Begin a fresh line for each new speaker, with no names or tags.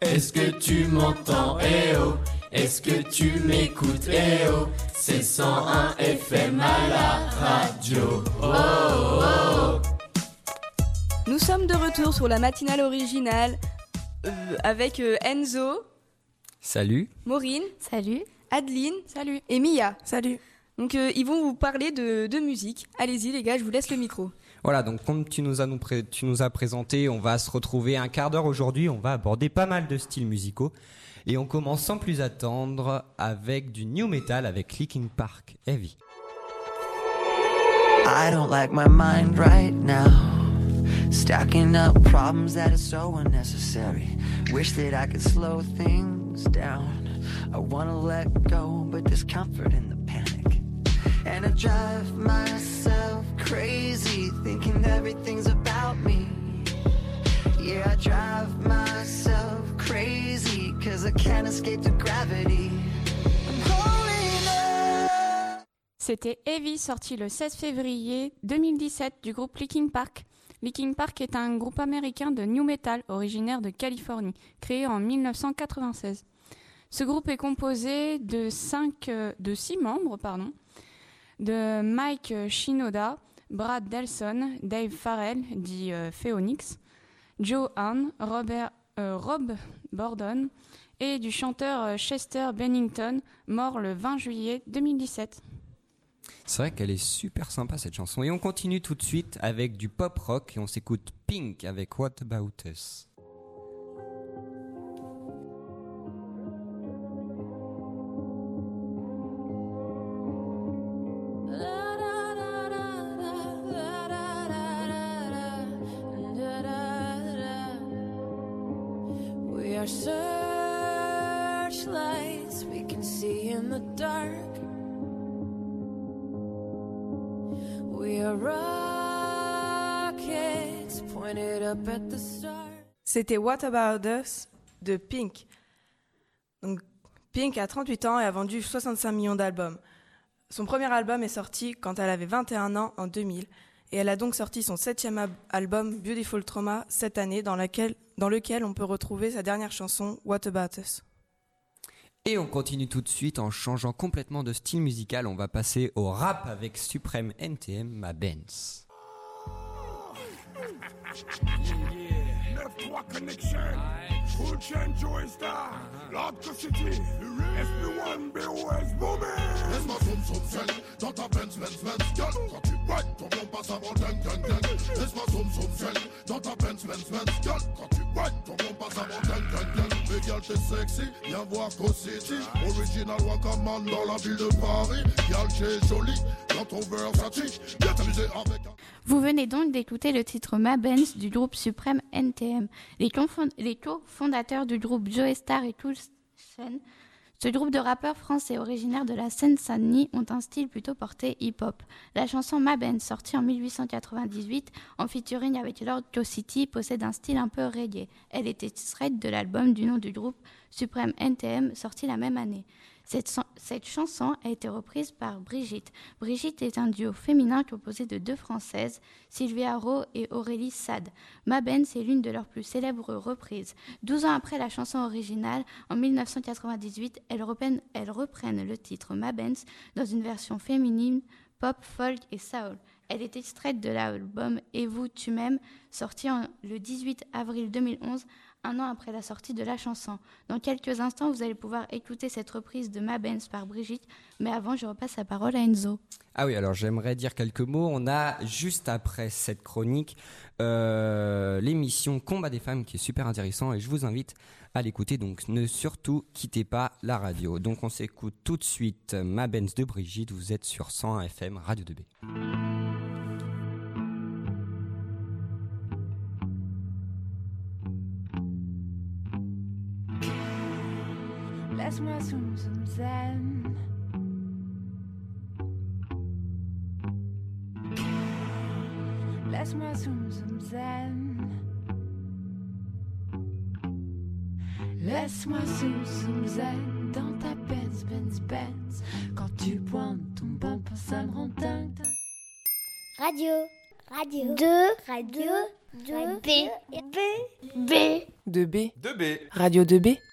Est-ce que tu m'entends? Eh oh Est-ce que tu m'écoutes? Eh oh C'est 101 FM à la radio. Oh oh oh
Nous sommes de retour sur la matinale originale euh, avec euh, Enzo,
Salut.
Maureen,
Salut.
Adeline
Salut.
et Mia.
Salut.
Donc euh, ils vont vous parler de, de musique. Allez-y les gars, je vous laisse le micro.
Voilà, donc comme tu nous as, nous tu nous as présenté, on va se retrouver un quart d'heure aujourd'hui. On va aborder pas mal de styles musicaux. Et on commence sans plus attendre avec du new metal avec Linkin Park Heavy.
I don't like my mind right now. Stacking up problems that are so unnecessary. Wish that I could slow things down. I wanna let go, but there's comfort in the panic. And I drive myself crazy, everything's about me. Yeah, I drive myself crazy, cause I can't escape the gravity.
C'était Heavy, sorti le 16 février 2017 du groupe Linkin Park. Linkin Park est un groupe américain de new metal originaire de Californie, créé en 1996. Ce groupe est composé de cinq, euh, de six membres, pardon, de Mike Shinoda, Brad Delson, Dave Farrell, dit euh, Phoenix, Joe Hahn, Robert, euh, Rob Bordon et du chanteur euh, Chester Bennington, mort le 20 juillet 2017.
C'est vrai qu'elle est super sympa cette chanson. Et on continue tout de suite avec du pop rock et on s'écoute Pink avec What About Us.
C'était What About Us de Pink. Donc, Pink a 38 ans et a vendu 65 millions d'albums. Son premier album est sorti quand elle avait 21 ans en 2000 et elle a donc sorti son septième album Beautiful Trauma cette année dans, laquelle, dans lequel on peut retrouver sa dernière chanson What About Us.
Et on continue tout de suite en changeant complètement de style musical. On va passer au rap avec Supreme NTM, ma Benz.
9-3 connection. Full chain Joy Star. The city. SP1 BOS. Laisse-moi zoom zoom. Dans ta Benz Benz Benz. Quand tu bites, ton bon passe avant gang gang gang. Laisse-moi zoom zoom. Dans ta Benz Benz Benz. Quand tu bites, ton bon passe avant gang gang gang. Mais sexy. Viens voir Co. Original Wakaman dans la ville de Paris. Gal t'es jolie. Dans ton Versace. Viens t'amuser avec un...
Vous venez donc d'écouter le titre Ma Benz du groupe suprême NTM. Les cofondateurs du groupe Joe Star et Toolsen, ce groupe de rappeurs français originaires de la Seine-Saint-Denis ont un style plutôt porté hip-hop. La chanson Ma Benz, sortie en 1898 en featuring avec Lord City, possède un style un peu reggae. Elle est extraite de l'album du nom du groupe Suprême NTM, sorti la même année. Cette, chan- cette chanson a été reprise par Brigitte. Brigitte est un duo féminin composé de deux Françaises, Sylvia Rowe et Aurélie Sade. Ma Benz est l'une de leurs plus célèbres reprises. Douze ans après la chanson originale, en 1998, elles reprennent, le titre Ma Benz dans une version féminine, pop, folk et soul. Elle est extraite de l'album Et vous, tu m'aimes, sorti en- le 18 avril 2011, un an après la sortie de la chanson. Dans quelques instants, vous allez pouvoir écouter cette reprise de Ma Benz par Brigitte, mais avant, je repasse la parole à Enzo.
Ah oui, alors j'aimerais dire quelques mots. On a juste après cette chronique euh, l'émission Combat des femmes qui est super intéressant et je vous invite à l'écouter. Donc ne surtout quittez pas la radio. Donc on s'écoute tout de suite Ma Benz de Brigitte. Vous êtes sur 101 FM Radio 2B.
Laisse-moi zoom zoom zen. Laisse-moi zoom zoom zen. Laisse-moi zoom zoom zen dans ta Benz Benz Benz. Quand tu pointes ton bumper, ça me rend dingue.
Radio. Radio. 2. Radio. 2. B. B. B.
2B.
2B.
Radio 2B.